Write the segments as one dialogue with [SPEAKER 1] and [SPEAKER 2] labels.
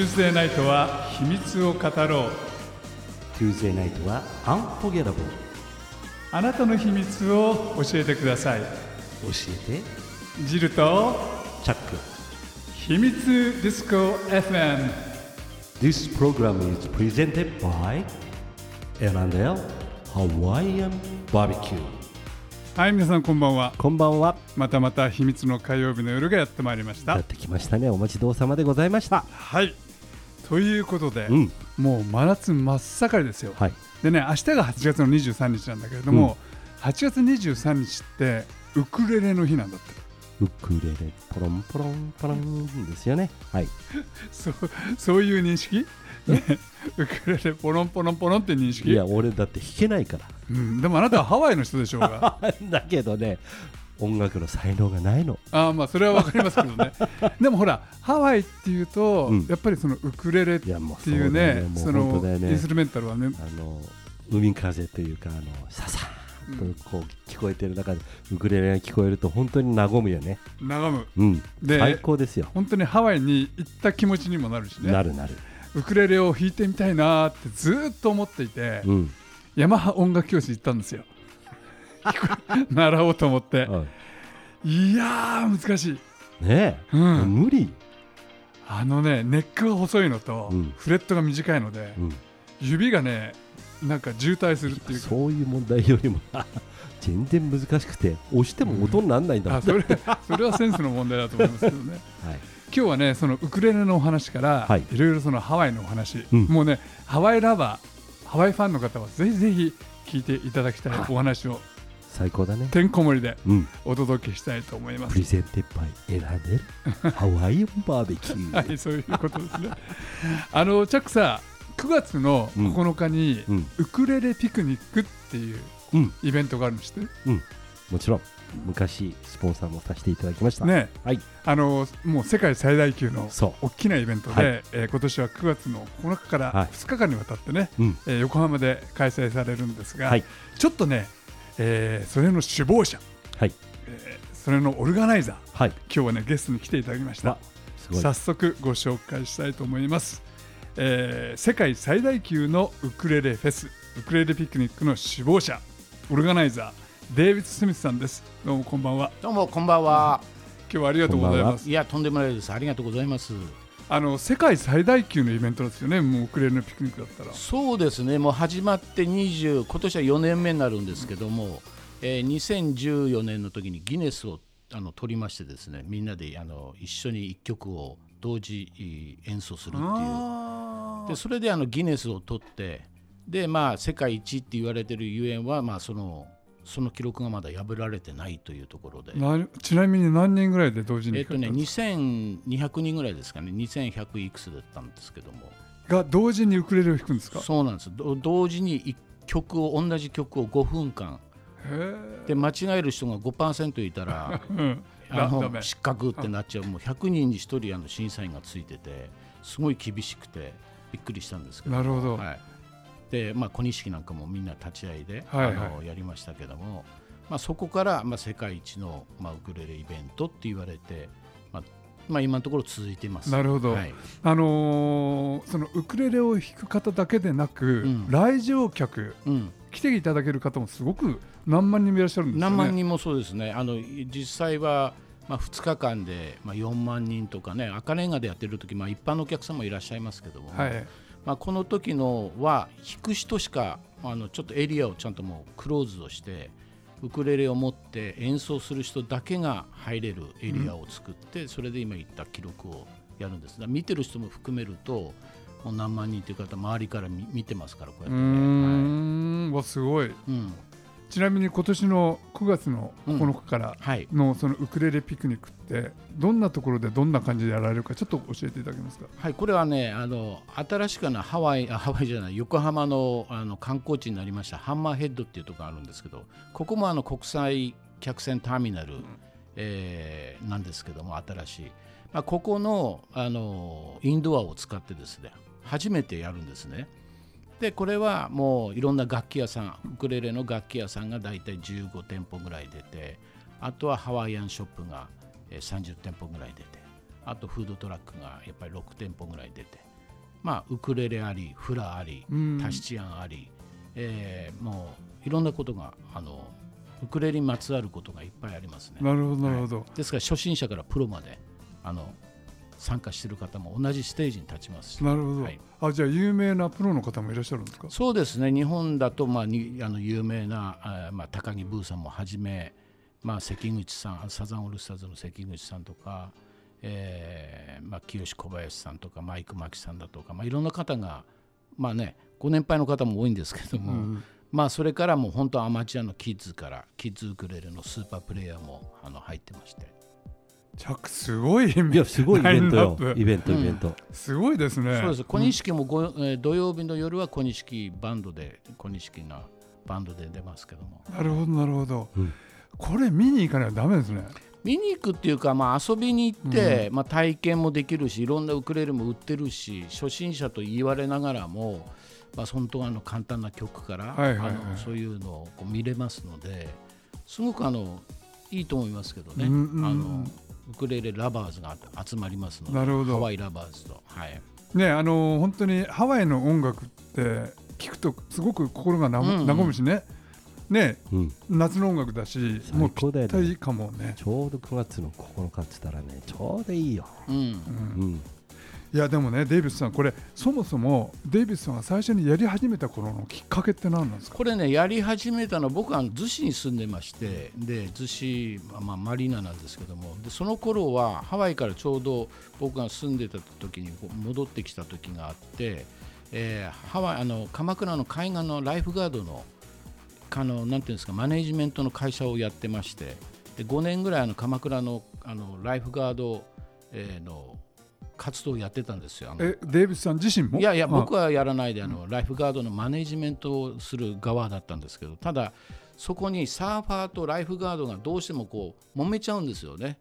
[SPEAKER 1] Tuesday ナイトは秘密を語ろう。
[SPEAKER 2] Tuesday ナイトは Unforgettable
[SPEAKER 1] あなたの秘密を教えてください。
[SPEAKER 2] 教えて。
[SPEAKER 1] ジルと
[SPEAKER 2] チャック。
[SPEAKER 1] 秘密ディスコ FM
[SPEAKER 2] This program is presented by L&L Hawaiian Barbecue.
[SPEAKER 1] はい皆さんこんばんは。
[SPEAKER 2] こんばんは。
[SPEAKER 1] またまた秘密の火曜日の夜がやってまいりました。
[SPEAKER 2] やってきましたね。お待ちどうさまでございました。
[SPEAKER 1] はいということで、
[SPEAKER 2] うん。
[SPEAKER 1] もう真夏真っ盛りですよ。
[SPEAKER 2] はい。
[SPEAKER 1] でね明日が8月の23日なんだけれども、8月23日ってウクレレの日なんだって。
[SPEAKER 2] ウクレレポロンポロンポロンですよね。はい。
[SPEAKER 1] そうそういう認識、ね、ウクレレポロンポロンポロンって認識？
[SPEAKER 2] いや俺だって弾けないから。
[SPEAKER 1] うん、でもあなたはハワイの人でしょうが。
[SPEAKER 2] だけどね音楽の才能がないの。
[SPEAKER 1] あーまあそれはわかりますけどね。でもほらハワイっていうと、
[SPEAKER 2] うん。
[SPEAKER 1] やっぱりそのウクレレっていうね
[SPEAKER 2] ね。
[SPEAKER 1] その
[SPEAKER 2] 本当だよね。
[SPEAKER 1] インストゥルメンタルはね。
[SPEAKER 2] あの海風というかあのささーっとこう聞こえてる中でウクレレが聞こえると本当に和むよね。
[SPEAKER 1] 眺む。
[SPEAKER 2] うん。
[SPEAKER 1] で
[SPEAKER 2] 最高ですよ。
[SPEAKER 1] 本当にハワイに行った気持ちにもなるしね。
[SPEAKER 2] なるなる。
[SPEAKER 1] ウクレレを弾いてみたいなーってずーっと思っていて、
[SPEAKER 2] うん。
[SPEAKER 1] ヤマハ音楽教室行ったんですよ 習おうと思って。
[SPEAKER 2] うん
[SPEAKER 1] いやー難しい、
[SPEAKER 2] ねえ。
[SPEAKER 1] うん、
[SPEAKER 2] 無理。
[SPEAKER 1] あのねネックが細いのと、
[SPEAKER 2] うん。
[SPEAKER 1] フレットが短いので、
[SPEAKER 2] うん。
[SPEAKER 1] 指がねなんか渋滞するっていうか。
[SPEAKER 2] そういう問題よりも全然難しくて押しても音にならないんだもん
[SPEAKER 1] あそれそれはセンスの問題だと思いますけどね。
[SPEAKER 2] はい。
[SPEAKER 1] 今日はねそのウクレレのお話から、
[SPEAKER 2] はい。
[SPEAKER 1] い、ろいろそのハワイのお話、
[SPEAKER 2] うん。
[SPEAKER 1] もうねハワイラバーハワイファンの方はぜひぜひ聞いていただきたいお話を
[SPEAKER 2] 最高だね。
[SPEAKER 1] てんこ盛りで
[SPEAKER 2] うん。
[SPEAKER 1] お届けしたいと思います。
[SPEAKER 2] プレゼンテッバイエラネル ハワイアンバーベキュー。
[SPEAKER 1] はいそういうことですね。あのチャックさ9月の9日に、
[SPEAKER 2] うん。
[SPEAKER 1] ウクレレピクニックっていう
[SPEAKER 2] うん。
[SPEAKER 1] イベントがあるんですって
[SPEAKER 2] もちろん。昔スポンサーもさせていただきました。
[SPEAKER 1] ね。
[SPEAKER 2] はい。
[SPEAKER 1] あのもう世界最大級の大きなイベントで、
[SPEAKER 2] はい。
[SPEAKER 1] えー今年は9月の9日から
[SPEAKER 2] はい。
[SPEAKER 1] 2日間にわたってね、
[SPEAKER 2] うん。
[SPEAKER 1] えー横浜で開催されるんですが、
[SPEAKER 2] はい。
[SPEAKER 1] ちょっとね、えーそれの首謀者、
[SPEAKER 2] はい。
[SPEAKER 1] えーそれのオルガナイザー。
[SPEAKER 2] はい。
[SPEAKER 1] 今日はねゲストに来ていただきました。
[SPEAKER 2] わすごい。
[SPEAKER 1] 早速ご紹介したいと思います、えー世界最大級のウクレレフェス。ウクレレピクニックの首謀者。オルガナイザーデイビッド・スミスさんです。どうもこんばんは。
[SPEAKER 3] どうもこんばんは。
[SPEAKER 1] 今日はありがとうございます。
[SPEAKER 3] いやとんでもないです。ありがとうございます。
[SPEAKER 1] あの世界最大級のイベントですよねもうウクレレのピクニックだったら
[SPEAKER 3] そうですね。もう始まって20今年は4年目になるんですけども、えー2014年の時にギネスをあの取りましてですね、みんなであの一緒に一曲を同時えー演奏するっていう。
[SPEAKER 1] あ
[SPEAKER 3] でそれであのギネスを取って、でまあ世界一って言われてるゆえんはまあそのその記録がまだ破られてないというところで。
[SPEAKER 1] なちなみに何人ぐらいで同時に
[SPEAKER 3] えっとね、
[SPEAKER 1] 弾かれたんです
[SPEAKER 3] 2200人ぐらいですかね、2100いくつだったんですけども、
[SPEAKER 1] かが同時にウクレレを弾くんですか？
[SPEAKER 3] そうなんです。ど同時に一曲を同じ曲を5分間。
[SPEAKER 1] へ
[SPEAKER 3] で間違える人が5%いたら
[SPEAKER 1] え、うん、
[SPEAKER 3] あの失格ってなっちゃう。もう100人に1人あの審査員がついててすごい厳しくてびっくりしたんですけど
[SPEAKER 1] なるほど。
[SPEAKER 3] はい、でまあ小錦なんかもみんな立ち会いで、
[SPEAKER 1] はいはい。
[SPEAKER 3] あのやりましたけども、まあ、そこから、まあ、世界一の、まあ、ウクレレイベントって言われて、まあまあ、今のところ続いてます。
[SPEAKER 1] なるほど。
[SPEAKER 3] はい。
[SPEAKER 1] あのーそのウクレレを弾く方だけでなく、
[SPEAKER 3] うん。
[SPEAKER 1] 来場客
[SPEAKER 3] うん。
[SPEAKER 1] 来ていただける方もすごく何万人もいらっしゃるんですよね。
[SPEAKER 3] 何万人もそうですね、あの実際は、まあ、2日間で、まあ、4万人とかね、赤レンガでやってる時、まあ、一般のお客様もいらっしゃいますけども、
[SPEAKER 1] はい
[SPEAKER 3] まあ、この時のは、弾く人しかあのちょっとエリアをちゃんともうクローズをして、ウクレレを持って演奏する人だけが入れるエリアを作って、それで今言った記録をやるんです。が見てる人も含めると、もう何万人という方、周りから見てますから、こうやってね。
[SPEAKER 1] ん、わすごい
[SPEAKER 3] うん
[SPEAKER 1] ちなみに今年の9月の9日から
[SPEAKER 3] はい。
[SPEAKER 1] のそのウクレレピクニックってどんなところでどんな感じでやられるかちょっと教えていただけますか？
[SPEAKER 3] はい、これはねあの新しくなハワイあハワイじゃない横浜のあの観光地になりましたハンマーヘッドっていうところがあるんですけどここもあの国際客船ターミナル、えーなんですけども新しい、まあ、ここのあのインドアを使ってですね初めてやるんですねでこれはもういろんな楽器屋さんウクレレの楽器屋さんが大体15店舗ぐらい出てあとはハワイアンショップがえー30店舗ぐらい出てあとフードトラックがやっぱり6店舗ぐらい出て、まあ、ウクレレありフラあり
[SPEAKER 1] うん。
[SPEAKER 3] タシチアンあり、えーもういろんなことがあのウクレレにまつわることがいっぱいありますね。
[SPEAKER 1] なるほどなるほど、
[SPEAKER 3] ですから初心者からプロまであの参加している方も同じステージに立ちますし。
[SPEAKER 1] なるほど、
[SPEAKER 3] はい。
[SPEAKER 1] あじゃあ有名なプロの方もいらっしゃるんですか？
[SPEAKER 3] そうですね。日本だと、まあ、にあの有名な、あまあ、高木ブーさんもはじめ、まあ、関口さんサザンオールスターズの関口さんとか、えーまあ、清小林さんとかマイク・マキさんだとか、まあ、いろんな方が、まあね、ご年配の方も多いんですけども、
[SPEAKER 1] うん。
[SPEAKER 3] まあ、それからもう本当アマチュアのキッズからキッズウクレレのスーパープレイヤーもあの入ってまして
[SPEAKER 1] すごい
[SPEAKER 2] いやすごいイベントよ。
[SPEAKER 1] ライ
[SPEAKER 2] ベントイベント、
[SPEAKER 1] すごいですね。
[SPEAKER 3] そうです。小錦もご、えー土曜日の夜は小錦バンドで小錦がバンドで出ますけども。
[SPEAKER 1] なるほどなるほど、
[SPEAKER 2] うん。
[SPEAKER 1] これ見に行かないとダメですね。
[SPEAKER 3] 見に行くっていうか、まあ、遊びに行って、まあ、体験もできるしいろんなウクレレも売ってるし初心者と言われながらも、まあ、本当はあの簡単な曲から、
[SPEAKER 1] はいはいはい。
[SPEAKER 3] あのそういうのをこう見れますのですごくあのいいと思いますけどね、
[SPEAKER 1] うんうん。
[SPEAKER 3] あのウクレレラバーズが集まりますので
[SPEAKER 1] なるほど。
[SPEAKER 3] ハワイラバーズと。はい。
[SPEAKER 1] ねあの本当にハワイの音楽って聞くとすごく心がな,、
[SPEAKER 3] うんうん。
[SPEAKER 1] 和むしね。ね
[SPEAKER 2] うん、
[SPEAKER 1] 夏の音楽だしもうぴったりかもね。
[SPEAKER 2] ちょうど9月の9日って言ったらねちょうどいいよ、
[SPEAKER 3] うん
[SPEAKER 1] うん。
[SPEAKER 2] うん、
[SPEAKER 1] いやでもねデイビスさんこれそもそもデイビスさんが最初にやり始めた頃のきっかけって何なんですか？
[SPEAKER 3] これねやり始めたのは僕は逗子に住んでましてで逗子、まあ、マリーナなんですけどもでその頃はハワイからちょうど僕が住んでた時に戻ってきた時があって、えーハワイあの鎌倉の海岸のライフガードのあのなんていうんですかマネジメントの会社をやってましてで5年ぐらいあの鎌倉のあのライフガード、えーの活動をやってたんですよ。
[SPEAKER 1] えデイビスさん自身も？
[SPEAKER 3] いやいや僕
[SPEAKER 1] は
[SPEAKER 3] はやらないであの、ライフガードのマネジメントをする側だったんですけどただそこにサーファーとライフガードがどうしてもこう揉めちゃうんですよね。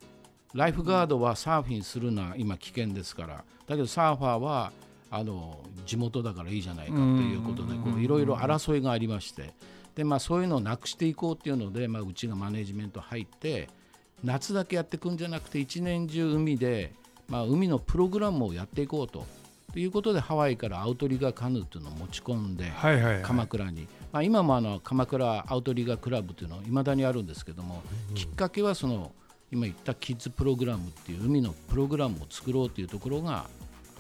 [SPEAKER 3] ライフガードはサーフィンするな今危険ですから。だけどサーファーはあの地元だからいいじゃないかということでこういろいろ争いがありまして。で、まあ、そういうのをなくしていこうっていうので、まあ、うちがマネジメント入って夏だけやっていくんじゃなくて一年中海で、まあ、海のプログラムをやっていこうと。ということでハワイからアウトリガーカヌーというのを持ち込んで鎌倉に、まあ、今もあの鎌倉アウトリガークラブというのはいまだにあるんですけども、きっかけはその今言ったキッズプログラムっていう海のプログラムを作ろうというところが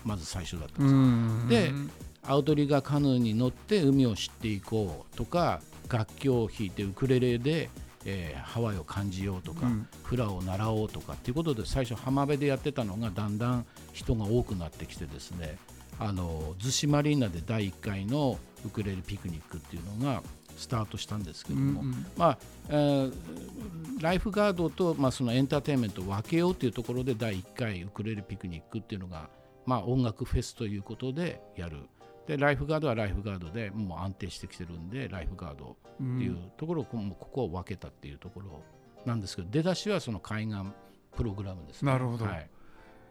[SPEAKER 3] まず最初だったん
[SPEAKER 1] う
[SPEAKER 3] です。
[SPEAKER 1] ん
[SPEAKER 3] でアウトリガーカヌーに乗って海を知っていこうとか楽器を弾いてウクレレで、えーハワイを感じようとか、
[SPEAKER 1] うん。
[SPEAKER 3] フラを習おうとかっていうことで最初浜辺でやってたのがだんだん人が多くなってきてですねあの逗子マリーナで第1回のウクレレピクニックっていうのがスタートしたんですけども、
[SPEAKER 1] うんうん。
[SPEAKER 3] まあえーライフガードと、まあ、そのエンターテインメントを分けようというところで第1回ウクレレピクニックっていうのが、まあ、音楽フェスということでやるでライフガードはライフガードでもう安定してきてるんでライフガードっていうところをこうここを分けたっていうところ。なんですけど出だしはその海岸プログラムです、ね、
[SPEAKER 1] なるほど。
[SPEAKER 3] はい。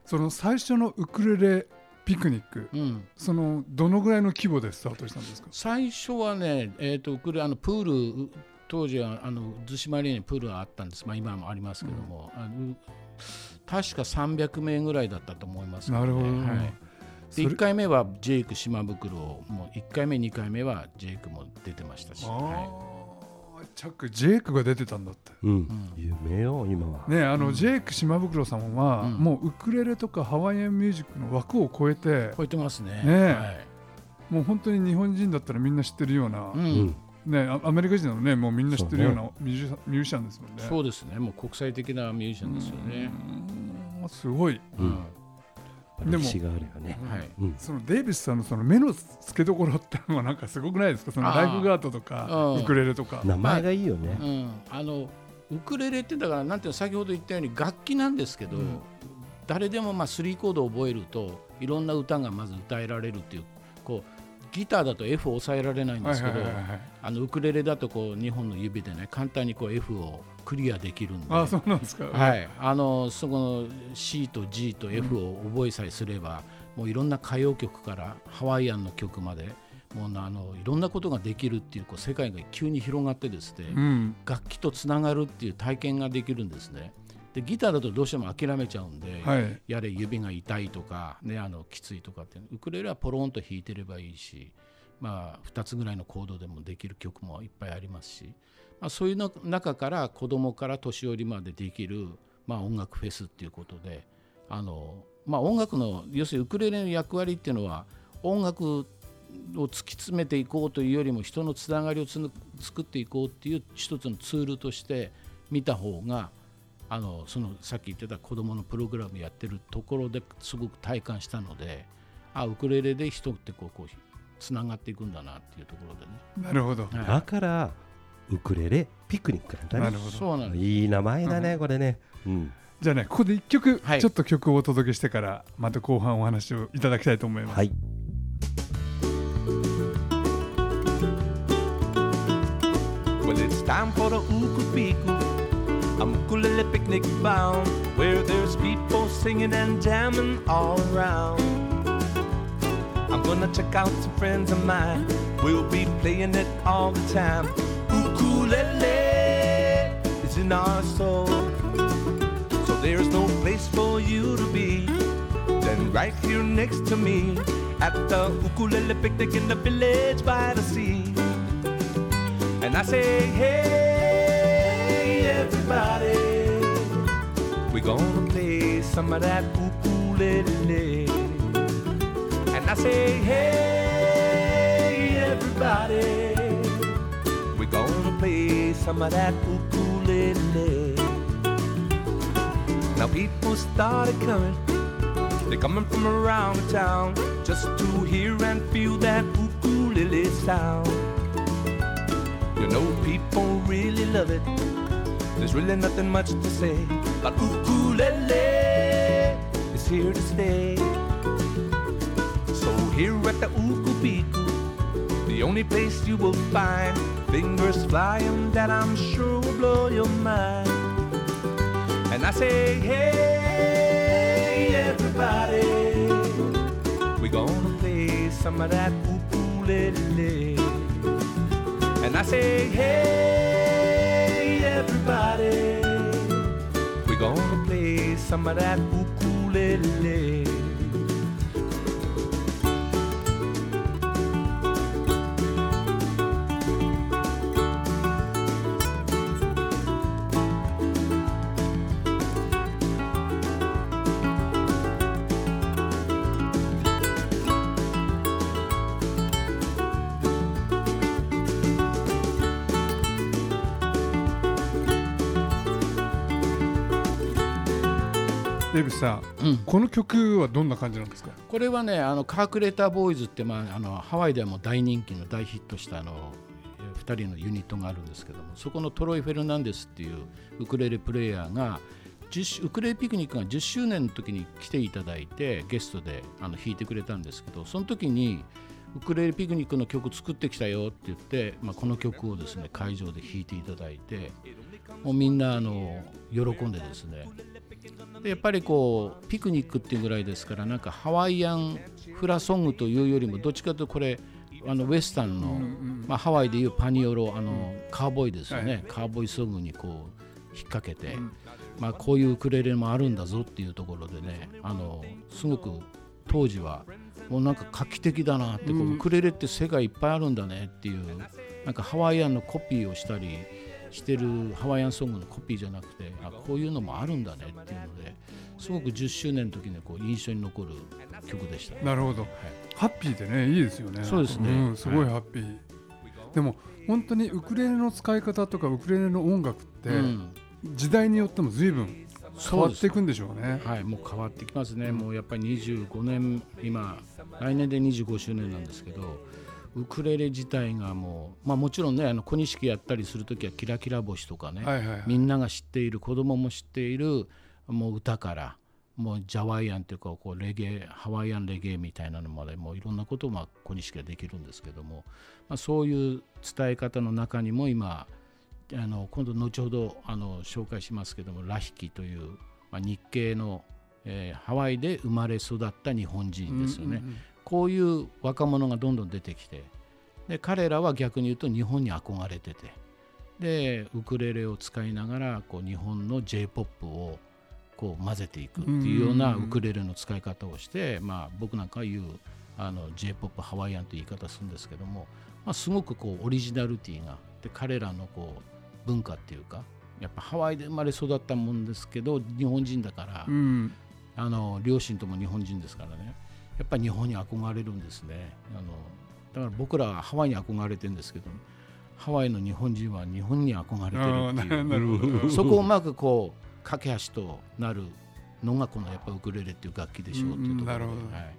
[SPEAKER 1] その最初のウクレレピクニック
[SPEAKER 3] うん、
[SPEAKER 1] そのどのぐらいの規模でスタートしたんですか？
[SPEAKER 3] 最初はね、えー、とウクレレあのプール当時はあの逗子マリーナにプールがあったんです、まあ、今もありますけども、あの確か300名ぐらいだったと思いますけね。
[SPEAKER 1] なるほど。
[SPEAKER 3] はい、1回目はジェイク島袋もう1回目2回目はジェイクも出てましたし、
[SPEAKER 1] チャックジェイクが出てたんだって。
[SPEAKER 2] うん。有名よ今は、
[SPEAKER 1] ねあの、
[SPEAKER 3] うん。
[SPEAKER 1] ジェイク島袋さんは、
[SPEAKER 3] うん。
[SPEAKER 1] もうウクレレとかハワイアンミュージックの枠を超えて
[SPEAKER 3] い、超えてますね。
[SPEAKER 1] ねえ。
[SPEAKER 3] はい。
[SPEAKER 1] もう本当に日本人だったらみんな知ってるような、
[SPEAKER 3] う
[SPEAKER 2] うん。ん
[SPEAKER 1] ねアアメリカ人のね。もうみんな知ってるようなミュージシャンミュージシャンですもんね。
[SPEAKER 3] そうですね、もう国際的なミュージシャンですよね。
[SPEAKER 1] うん。すごい。
[SPEAKER 2] うん歴史があるよね、
[SPEAKER 3] はい。
[SPEAKER 2] うん、
[SPEAKER 1] そのデイビスさんのその目の付けどころってのはなんかすごくないですか？そのライフガードとか
[SPEAKER 3] うん。
[SPEAKER 1] ウクレレとか。
[SPEAKER 2] 名前がいいよね、
[SPEAKER 3] うん、あのウクレレってだからなんていうの先ほど言ったように楽器なんですけど、
[SPEAKER 1] うん。
[SPEAKER 3] 誰でもまあ3コードを覚えるといろんな歌がまず歌えられるっていうこうギターだと F を押さえられないんですけど、あのウクレレだとこう2本の指でね簡単にこう F をクリアできるんで。
[SPEAKER 1] あそうなんですか。
[SPEAKER 3] はい、あのそこの C と G と F を覚えさえすれば、もういろんな歌謡曲からハワイアンの曲までもうあのいろんなことができるっていうこう世界が急に広がってですね、
[SPEAKER 1] うん。
[SPEAKER 3] 楽器とつながるっていう体験ができるんですね。でギターだとどうしても諦めちゃうんで、
[SPEAKER 1] はい
[SPEAKER 3] やれ指が痛いとか、ね、あのきついとかってウクレレはポロンと弾いてればいいし、まあ、2つぐらいのコードでもできる曲もいっぱいありますし、まあ、そういうの中から子供から年寄りまでできる、まあ、音楽フェスっていうことであの、まあ、音楽の要するにウクレレの役割っていうのは音楽を突き詰めていこうというよりも人のつながりを作っていこうっていう一つのツールとして見た方があのそのさっき言ってた子どものプログラムやってるところですごく体感したのであウクレレで人ってこうこうつながっていくんだなっていうところでね。
[SPEAKER 1] なるほど、
[SPEAKER 3] はい。
[SPEAKER 2] だからウクレレピクニックなんだね。
[SPEAKER 1] なるほど
[SPEAKER 2] いい名前だね、これね、うん、
[SPEAKER 1] じゃあねここで一曲、
[SPEAKER 3] はい。
[SPEAKER 1] ちょっと曲をお届けしてからまた後半お話をいただきたいと思います、
[SPEAKER 2] はい
[SPEAKER 4] gonna check out some friends of mine. We'll be playing it all the time. Ukulele is in our soul, so there's no place for you to be than right here next to me at the ukulele picnic in the village by the sea. And I say, hey, everybody, we're gonna play some of that ukulele. I say, hey, everybody, we're gonna play some of that ukulele. Now people started coming, they're coming from around the town just to hear and feel that ukulele sound. You know people really love it. There's really nothing much to say, but ukulele at the the only place you will find fingers flying that I'm sure will blow your mind. And I say, hey, everybody, we're gonna play some of that ukulele. And I say, hey, everybody, we're gonna play some of that ukulele.
[SPEAKER 1] デイビスさん、
[SPEAKER 3] うん。
[SPEAKER 1] この曲はどんな感じなんですか？
[SPEAKER 3] これはねあのカークレーターボーイズって、まあ、あのハワイではもう大人気の大ヒットしたあの2人のユニットがあるんですけどもそこのトロイ・フェルナンデスっていうウクレレプレイヤーが10周ウクレレピクニックが10周年の時に来ていただいてゲストであの弾いてくれたんですけどその時にウクレレピクニックの曲作ってきたよって言って、まあ、この曲をですね会場で弾いていただいてもうみんなあの喜んでですねでやっぱりこうピクニックっていうぐらいですからなんかハワイアンフラソングというよりもどっちかというとこれあのウエスタンの、まあ、ハワイでいうパニオロあのカーボーイですよね、
[SPEAKER 1] はい。
[SPEAKER 3] カーボーイソングにこう引っ掛けて、まあ、こういうウクレレもあるんだぞっていうところでねあのすごく当時はもうなんか画期的だなってこう、ウクレレって世界いっぱいあるんだねっていうなんかハワイアンのコピーをしたりしてるハワイアンソングのコピーじゃなくてあこういうのもあるんだねっていうのですごく10周年の時にこう印象に残る曲でした。
[SPEAKER 1] なるほど、ハッピーでねいいですよね。
[SPEAKER 3] そうですね。
[SPEAKER 1] んすごいハッピー、でも本当にウクレレの使い方とかウクレレの音楽って、
[SPEAKER 3] うん。
[SPEAKER 1] 時代によっても随分変わっていくんでしょうね。
[SPEAKER 3] はい、もう変わってきますね、もうやっぱり25年、今、来年で25周年なんですけど、ウクレレ自体がもう、まあ、もちろんね、あの小錦やったりするときは、キラキラ星とかね、
[SPEAKER 1] はいはいはい。
[SPEAKER 3] みんなが知っている、子供も知っている、もう歌から、もうジャワイアンというかこうレゲエ、ハワイアンレゲエみたいなのまで、もういろんなことをまあ小錦ができるんですけども、まあ、そういう伝え方の中にも今、あの今度後ほどあの紹介しますけどもラヒキという、まあ、日系の、えーハワイで生まれ育った日本人ですよね、こういう若者がどんどん出てきてで彼らは逆に言うと日本に憧れててでウクレレを使いながらこう日本の j p o p をこう混ぜていくっていうようなウクレレの使い方をして、まあ、僕なんかは言うあの j p o p ハワイアンという言い方するんですけども、まあ、すごくこうオリジナリティがで彼らのこう文化っていうかやっぱハワイで生まれ育ったもんですけど日本人だから、
[SPEAKER 1] うん
[SPEAKER 3] あの両親とも日本人ですからね。やっぱり日本に憧れるんですね。あのだから僕らはハワイに憧れてるんですけどハワイの日本人は日本に憧れてるっていう。
[SPEAKER 1] ななるほど。
[SPEAKER 3] そこをうまくこう架け橋となるのがこのやっぱウクレレっていう楽器でしょうっていうところで、
[SPEAKER 1] うんなるほど。
[SPEAKER 3] はい。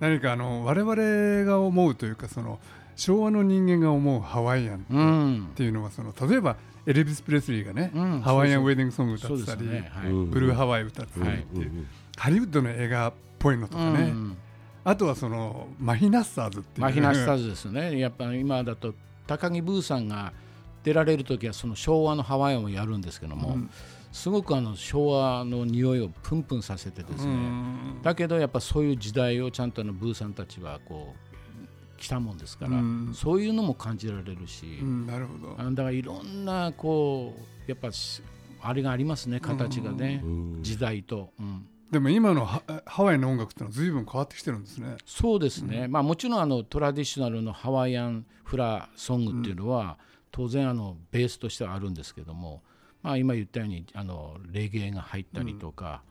[SPEAKER 1] 何かあの我々が思うというかその昭和の人間が思うハワイアン
[SPEAKER 3] うん。
[SPEAKER 1] っていうのはその例えばエルビス・プレスリーがね、
[SPEAKER 3] うん
[SPEAKER 1] ハワイアンウェディングソング歌ってたり、
[SPEAKER 3] ね、はい。
[SPEAKER 2] うん
[SPEAKER 1] ブルーハワイ歌ってたりっていう、ハリウッドの映画っぽいのとかね、
[SPEAKER 3] うん
[SPEAKER 1] あとはそのマヒナッサーズっていう、
[SPEAKER 3] マヒナスターズですね。やっぱ今だと高木ブーさんが出られる時はその昭和のハワイアンをやるんですけども、
[SPEAKER 1] うん。
[SPEAKER 3] すごくあの昭和の匂いをプンプンさせてですね、
[SPEAKER 1] うん。
[SPEAKER 3] だけどやっぱそういう時代をちゃんとあのブーさんたちはこう来たもんですから、
[SPEAKER 1] うん。
[SPEAKER 3] そういうのも感じられるし、
[SPEAKER 1] うんなるほど。
[SPEAKER 3] あだからいろんなこうやっぱしあれがありますね形がね、
[SPEAKER 2] うん。
[SPEAKER 3] 時代と、うん。
[SPEAKER 1] でも今のハハワイの音楽ってのは随分変わってきてるんですね。
[SPEAKER 3] そうですね、まあ、もちろんあのトラディショナルのハワイアンフラソングっていうのは、当然あのベースとしてはあるんですけども、まあ、今言ったようにあのレゲエが入ったりとか、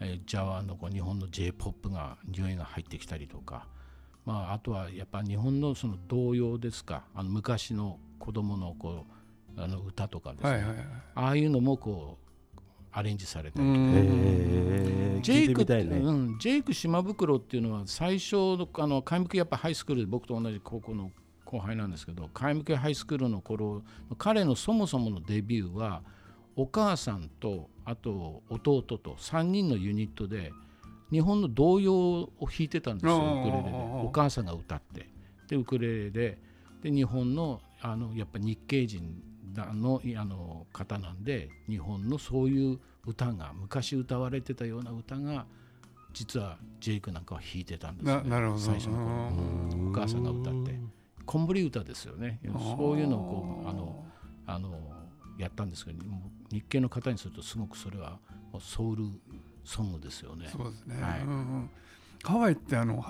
[SPEAKER 3] えージャワのこう日本の j p o p が匂いが入ってきたりとか、まあ、あとはやっぱ日本のその童謡ですか。あの昔の子供のこうあの歌とかですね、
[SPEAKER 1] はいはいはい。
[SPEAKER 3] ああいうのもこうアレンジされたりとか。ジェイク。うん、ジェイク島袋っていうのは最初のあの開幕やっぱハイスクールで僕と同じ高校の後輩なんですけど開幕ハイスクールの頃彼のそもそものデビューはお母さんとあと弟と3人のユニットで日本の童謡を弾いてたんですよウクレレで。お母さんが歌って。でウクレレで。で日本のあのやっぱ日系人のあの方なんで日本のそういう歌が昔歌われてたような歌が実はジェイクなんかは弾いてたんですよ、ね、
[SPEAKER 1] ななるほど。
[SPEAKER 3] 最初の頃。
[SPEAKER 1] うん。
[SPEAKER 3] お母さんが歌って。コンブリ歌ですよね。そういうのをこうあのあのやったんですけど日系の方にするとすごくそれはソウルソングですよね。
[SPEAKER 1] そうですね、
[SPEAKER 3] はい。
[SPEAKER 1] うんうん。ハワイってあの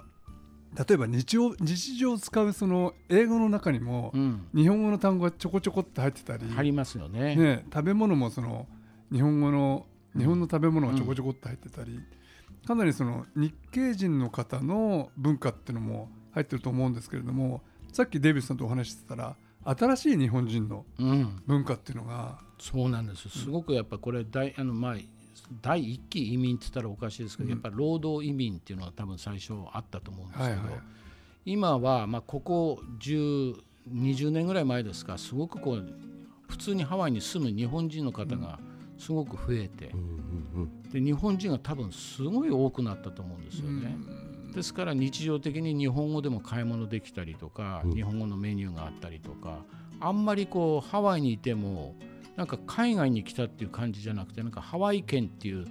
[SPEAKER 1] 例えば日常日常使うその英語の中にも
[SPEAKER 3] うん、
[SPEAKER 1] 日本語の単語がちょこちょこって入ってたり、
[SPEAKER 3] ありますよね。
[SPEAKER 1] ね、食べ物もその日本語の日本の食べ物がちょこちょこって入ってたり、かなりその日系人の方の文化っていうのも入ってると思うんですけれどもさっきデイビスさんとお話ししてたら新しい日本人の
[SPEAKER 3] うん、
[SPEAKER 1] 文化っていうのが
[SPEAKER 3] そうなんです。すごくやっぱこれ大あの、まあ、第一期移民って言ったらおかしいですけど、やっぱ労働移民っていうのは多分最初あったと思うんですけど、今は、まあ、ここ10 20年ぐらい前ですかすごくこう普通にハワイに住む日本人の方がすごく増えて、で日本人が多分すごい多くなったと思うんですよね。ですから日常的に日本語でも買い物できたりとか、日本語のメニューがあったりとかあんまりこうハワイにいてもなんか海外に来たっていう感じじゃなくてなんかハワイ県っていう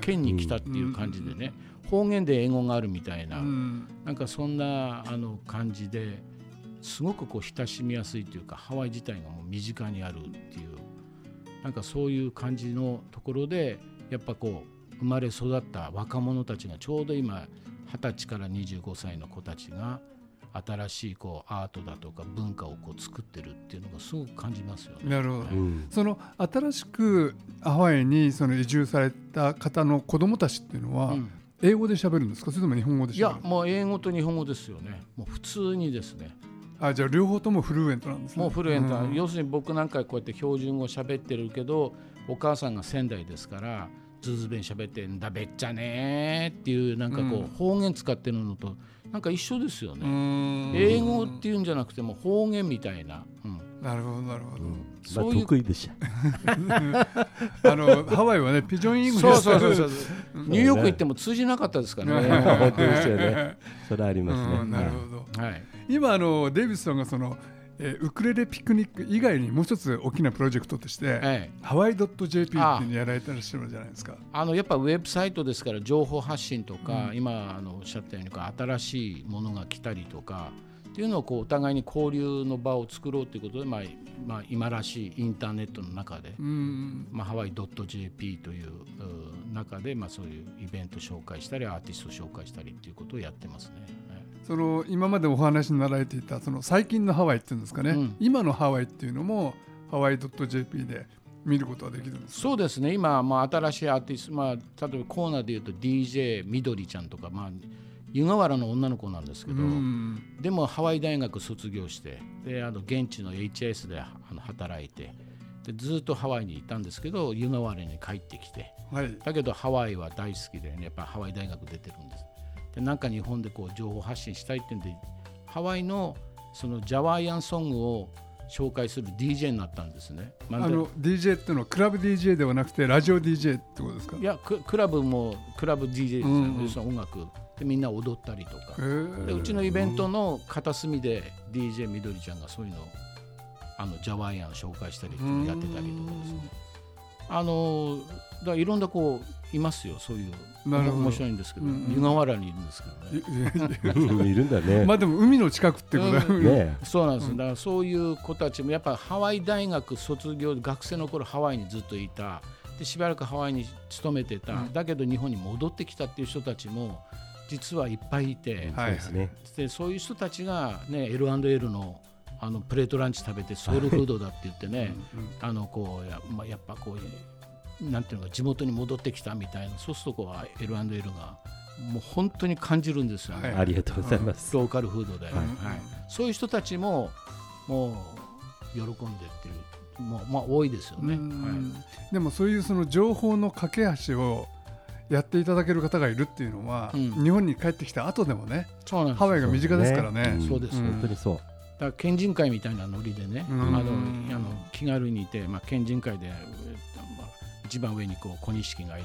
[SPEAKER 3] 県に来たっていう感じでね、方言で英語があるみたいな、
[SPEAKER 1] うん。
[SPEAKER 3] なんかそんなあの感じですごくこう親しみやすいというかハワイ自体がもう身近にあるっていうなんかそういう感じのところでやっぱこう生まれ育った若者たちがちょうど今20歳から25歳の子たちが新しいこうアートだとか文化をこう作ってるっていうのがすごく感じますよね。
[SPEAKER 1] なるほど、
[SPEAKER 2] うん。
[SPEAKER 1] その新しくハワイにその移住された方の子供たちっていうのは、
[SPEAKER 3] うん。
[SPEAKER 1] 英語で喋るんですか？それとも日本語で
[SPEAKER 3] い
[SPEAKER 1] 喋る
[SPEAKER 3] やもう英語と日本語ですよね。もう普通にですね。
[SPEAKER 1] あじゃあ両方ともフルエントなんですね。
[SPEAKER 3] もうフルエント。な、
[SPEAKER 1] うん。
[SPEAKER 3] 要するに僕なんかこうやって標準語喋ってるけどお母さんが仙台ですからズーズ弁喋ってんだべっちゃねーっていうなんかこう、
[SPEAKER 1] うん。
[SPEAKER 3] 方言使ってるのとなんか一緒ですよ
[SPEAKER 1] う
[SPEAKER 3] ね、
[SPEAKER 1] ん。
[SPEAKER 3] 英語っていうんじゃなくても方言みたいな、うん。
[SPEAKER 1] なるほどなるほど、
[SPEAKER 2] まあ
[SPEAKER 3] そういう
[SPEAKER 2] 得意でした。
[SPEAKER 1] あのハワイはねピジョンイング
[SPEAKER 3] そうそうそうそう。ニューヨーク行っても通じなかったですからね、
[SPEAKER 2] 本当ですよね。それはありますね。
[SPEAKER 1] うんなるほど。
[SPEAKER 3] はい、
[SPEAKER 1] 今あのデイビスさんがその、えーウクレレピクニック以外にもう一つ大きなプロジェクトとして、
[SPEAKER 3] ええ。
[SPEAKER 1] ハワイ .jp っていうのやられてらっしゃるじゃないですか。
[SPEAKER 3] あのやっぱウェブサイトですから情報発信とか、今あのおっしゃったように新しいものが来たりとかっっていうのをこうお互いに交流の場を作ろうということで、まあまあ、今らしいインターネットの中で、
[SPEAKER 1] うん
[SPEAKER 3] まあ、ハワイ .jp というう中で、まあ、そういうイベント紹介したりアーティスト紹介したりっていうことをやってますね。はい
[SPEAKER 1] その今までお話になられていたその最近のハワイっていうんですかね、
[SPEAKER 3] うん。
[SPEAKER 1] 今のハワイっていうのもハワイ .jp で見ることができるんですか？
[SPEAKER 3] そうですね。今、まあ、新しいアーティスト、まあ、例えばコーナーでいうと DJ みどりちゃんとか、まあ、湯河原の女の子なんですけど、
[SPEAKER 1] うん。
[SPEAKER 3] でもハワイ大学卒業してであの現地の HIS であの働いてでずっとハワイにいたんですけど湯河原に帰ってきて。
[SPEAKER 1] はい。
[SPEAKER 3] だけどハワイは大好きで、ね、やっぱハワイ大学出てるんです。でなんか日本でこう情報発信したいっていうんでハワイのそのジャワイアンソングを紹介する DJ になったんですね。ま
[SPEAKER 1] あの DJ っていうのはクラブ DJ ではなくてラジオ DJ ってことですか？
[SPEAKER 3] いやククラブもクラブ DJ ですよ、
[SPEAKER 1] うんうん。
[SPEAKER 3] 音楽。でみんな踊ったりとか。でうちのイベントの片隅で DJ みどりちゃんがそういうのをあのジャワイアンを紹介したりやってたりとかですね。あのだいろんなこういますよそういう。面白いんですけど、湯河原にいるんですけどね。
[SPEAKER 1] い
[SPEAKER 2] るんだね。
[SPEAKER 1] まあでも海の近くってことだ。よね
[SPEAKER 2] ね
[SPEAKER 3] そうなんです、だからそういう子たちもやっぱハワイ大学卒業学生の頃ハワイにずっといた。でしばらくハワイに勤めてた、
[SPEAKER 1] うん。
[SPEAKER 3] だけど日本に戻ってきたっていう人たちも実はいっぱいいて、
[SPEAKER 1] はい
[SPEAKER 2] そうですね。
[SPEAKER 3] でそういう人たちが、ね、L&L のあのプレートランチ食べてソウルフードだって言ってね、あのこうや,、まあ、やっぱこうなんていうのか地元に戻ってきたみたいなそうするとこう L&L がもう本当に感じるんですよね、
[SPEAKER 1] はい。
[SPEAKER 2] ありがとうございます。
[SPEAKER 3] ローカルフードで、
[SPEAKER 2] はい。
[SPEAKER 3] はい。そういう人たちももう喜んでっていうもう、まあ、多いですよね。
[SPEAKER 1] うん。でもそういうその情報の架け橋をやっていただける方がいるっていうのは、
[SPEAKER 3] うん。
[SPEAKER 1] 日本に帰ってきた後でもね
[SPEAKER 3] そうなんです
[SPEAKER 1] ハワイが身近ですからね。
[SPEAKER 3] そうです
[SPEAKER 1] ん
[SPEAKER 2] 本当にそう。
[SPEAKER 3] だから県人会みたいなノリでね、
[SPEAKER 1] うん。
[SPEAKER 3] あのあの気軽にいて、まあ、県人会で、一番上にこう小錦がい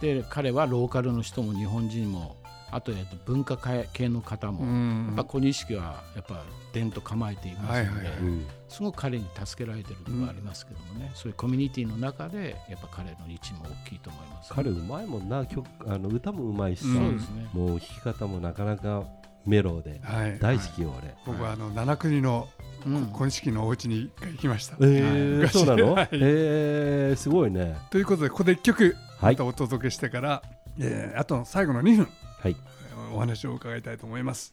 [SPEAKER 3] てで彼はローカルの人も日本人もあとえっと文化系の方も、
[SPEAKER 1] うん。
[SPEAKER 3] やっぱ小錦はやっぱ伝と構えていますので、
[SPEAKER 1] はいはい。はい
[SPEAKER 2] うん。
[SPEAKER 3] すごく彼に助けられてるところがありますけどもね、そういうコミュニティの中でやっぱ彼の位置も大きいと思います、
[SPEAKER 2] 彼うまいもんな曲あの歌もうまいしさ、
[SPEAKER 1] うん。
[SPEAKER 3] そうですね。
[SPEAKER 2] もう弾き方もなかなかメロウで
[SPEAKER 1] はい、
[SPEAKER 2] 大好きよ俺。
[SPEAKER 1] 僕はあの七国の
[SPEAKER 3] うん
[SPEAKER 1] 小錦のお家に行きました。
[SPEAKER 2] えー、
[SPEAKER 1] はい
[SPEAKER 2] そうなの？
[SPEAKER 1] はい
[SPEAKER 2] えー、すごいね。
[SPEAKER 1] ということでここで一曲
[SPEAKER 2] はい
[SPEAKER 1] またお届けしてから、えーあと最後の2分
[SPEAKER 2] はい。
[SPEAKER 1] お話を伺いたいと思います。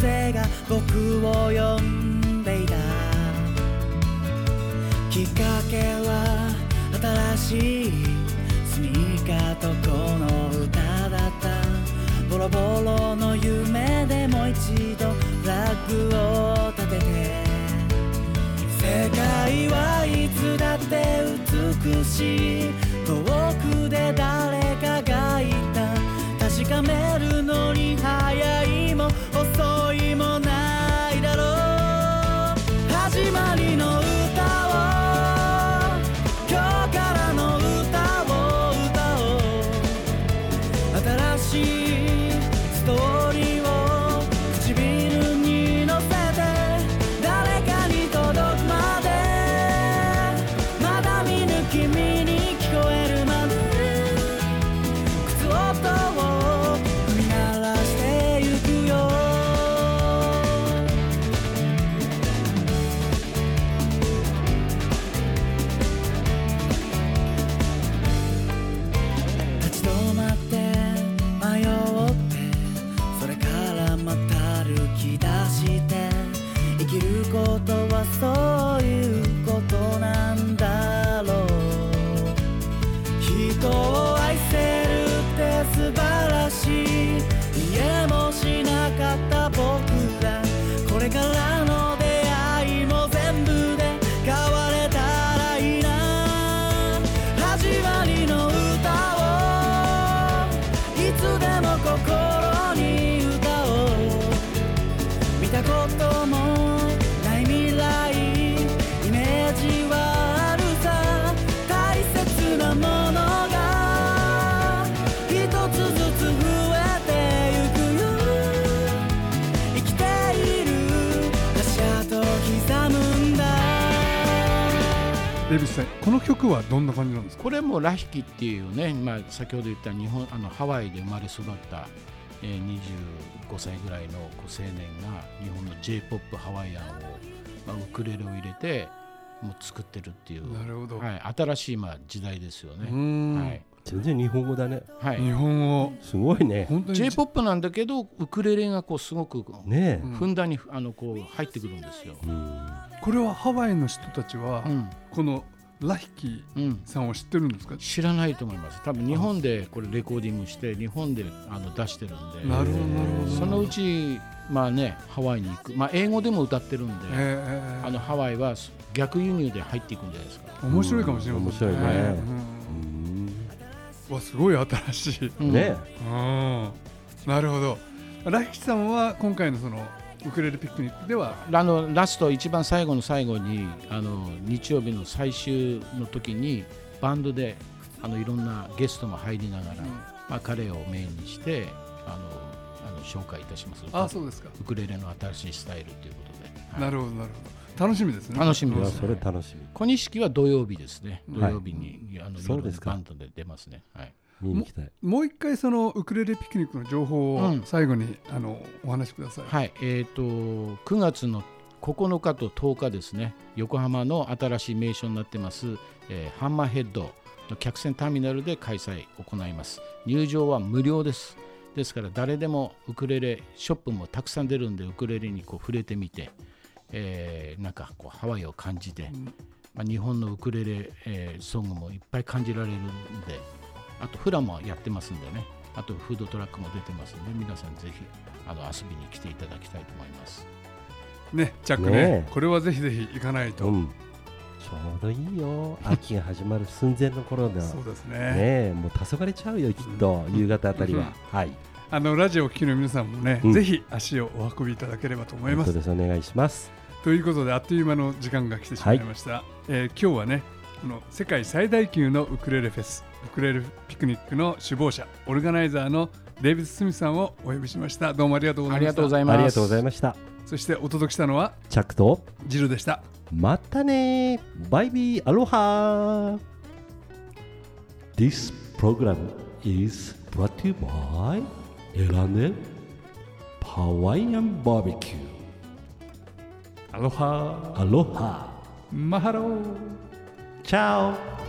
[SPEAKER 5] 風が僕を呼んでいた。きっかけは新しいスニーカーとこの歌だった。ボロボロの夢でもう一度フラグを立てて。世界はいつだって美しい。
[SPEAKER 1] デビスさんこの曲はどんな感じなんですか？
[SPEAKER 3] これもラヒキっていうね、まあ、先ほど言った日本あのハワイで生まれ育った、えー25歳ぐらいの青年が日本の j p o p ハワイアンを、まあ、ウクレレを入れてもう作ってるっていう、
[SPEAKER 1] なるほど、
[SPEAKER 3] はい、新しいまあ時代ですよね。
[SPEAKER 1] ん。
[SPEAKER 3] はい。
[SPEAKER 2] 全然日本語だね。
[SPEAKER 3] はい。
[SPEAKER 1] 日本語。
[SPEAKER 2] すごいね。
[SPEAKER 1] 本当に
[SPEAKER 3] j p o p なんだけどウクレレがこうすごくふんだんにあのこう入ってくるんですよ。
[SPEAKER 2] うん
[SPEAKER 1] これはハワイの人たちは、
[SPEAKER 3] うん。
[SPEAKER 1] このラヒキ
[SPEAKER 3] うん。
[SPEAKER 1] さんを知ってるんですか？
[SPEAKER 3] 知らないと思います。多分日本でこれレコーディングして日本であの出してるんで。
[SPEAKER 1] なるほどなるほど。
[SPEAKER 3] そのうちまあねハワイに行く。まあ英語でも歌ってるんで、
[SPEAKER 1] えー
[SPEAKER 3] あのハワイは逆輸入で入っていくんじゃないですか、
[SPEAKER 1] 面白いかもしれません
[SPEAKER 2] 面白いね。
[SPEAKER 1] うん。
[SPEAKER 2] うん。
[SPEAKER 1] わすごい新しい、
[SPEAKER 3] うん。
[SPEAKER 2] ね
[SPEAKER 1] うん。なるほど。ラヒキさんは今回のそのウクレレピクニックでは。
[SPEAKER 3] あのラスト一番最後の最後にあの日曜日の最終の時にバンドであのいろんなゲストも入りながら、まあ、彼をメインにしてあのあの紹介いたします。
[SPEAKER 1] あそうですか、
[SPEAKER 3] ウクレレの新しいスタイルということで、はい。
[SPEAKER 1] なるほどなるほど。楽しみですね。
[SPEAKER 3] 楽しみです
[SPEAKER 2] いやそれ楽しみ。
[SPEAKER 3] 小錦は土曜日ですね。土
[SPEAKER 2] はい
[SPEAKER 3] 曜日に、あの
[SPEAKER 2] そうです
[SPEAKER 3] バンドで出ますね。はい。
[SPEAKER 2] 見に行きたい
[SPEAKER 1] もう一回そのウクレレピクニックの情報を
[SPEAKER 3] うん
[SPEAKER 1] 最後に、あのお話しください、
[SPEAKER 3] はい。えっ、と9月の9日と10日ですね。横浜の新しい名所になってます、えーハンマーヘッドの客船ターミナルで開催行います。入場は無料です。ですから誰でもウクレレショップもたくさん出るんでウクレレにこう触れてみて、えーなんかこうハワイを感じて、まあ、日本のウクレレ、えーソングもいっぱい感じられるんであとフラもやってますんでね。あとフードトラックも出てますんで皆さんぜひあの遊びに来ていただきたいと思います。
[SPEAKER 1] ねジャックね。
[SPEAKER 2] ね
[SPEAKER 1] これはぜひぜひ行かないと、
[SPEAKER 2] うん。ちょうどいいよ。秋が始まる寸前の頃だ
[SPEAKER 1] そうですね。
[SPEAKER 2] ねえもう黄昏れちゃうよきっと。夕方あたりは。はい。
[SPEAKER 1] あのラジオを聴きの皆さんもね、
[SPEAKER 2] うん。
[SPEAKER 1] ぜひ足をお運びいただければと思いま
[SPEAKER 2] す。お願いします。
[SPEAKER 1] ということであっという間の時間が来てしまいました、えー今日はねこの世界最大級のウクレレフェスウクレレピクニックの首謀者オルガナイザーのデイビス・スミスさんをお呼びしました。どうもありがとうござ
[SPEAKER 3] あ
[SPEAKER 1] いました。
[SPEAKER 3] りがとうございます。
[SPEAKER 2] ありがとうございました。
[SPEAKER 1] そしてお届けしたのは
[SPEAKER 2] チャックと。
[SPEAKER 1] ジルでした。
[SPEAKER 2] またね。バイビーアロハ。This program is brought to you by エラネハワイアンバーベキュ
[SPEAKER 1] アロハ
[SPEAKER 2] ーアロハ
[SPEAKER 1] マハロー
[SPEAKER 2] チャオ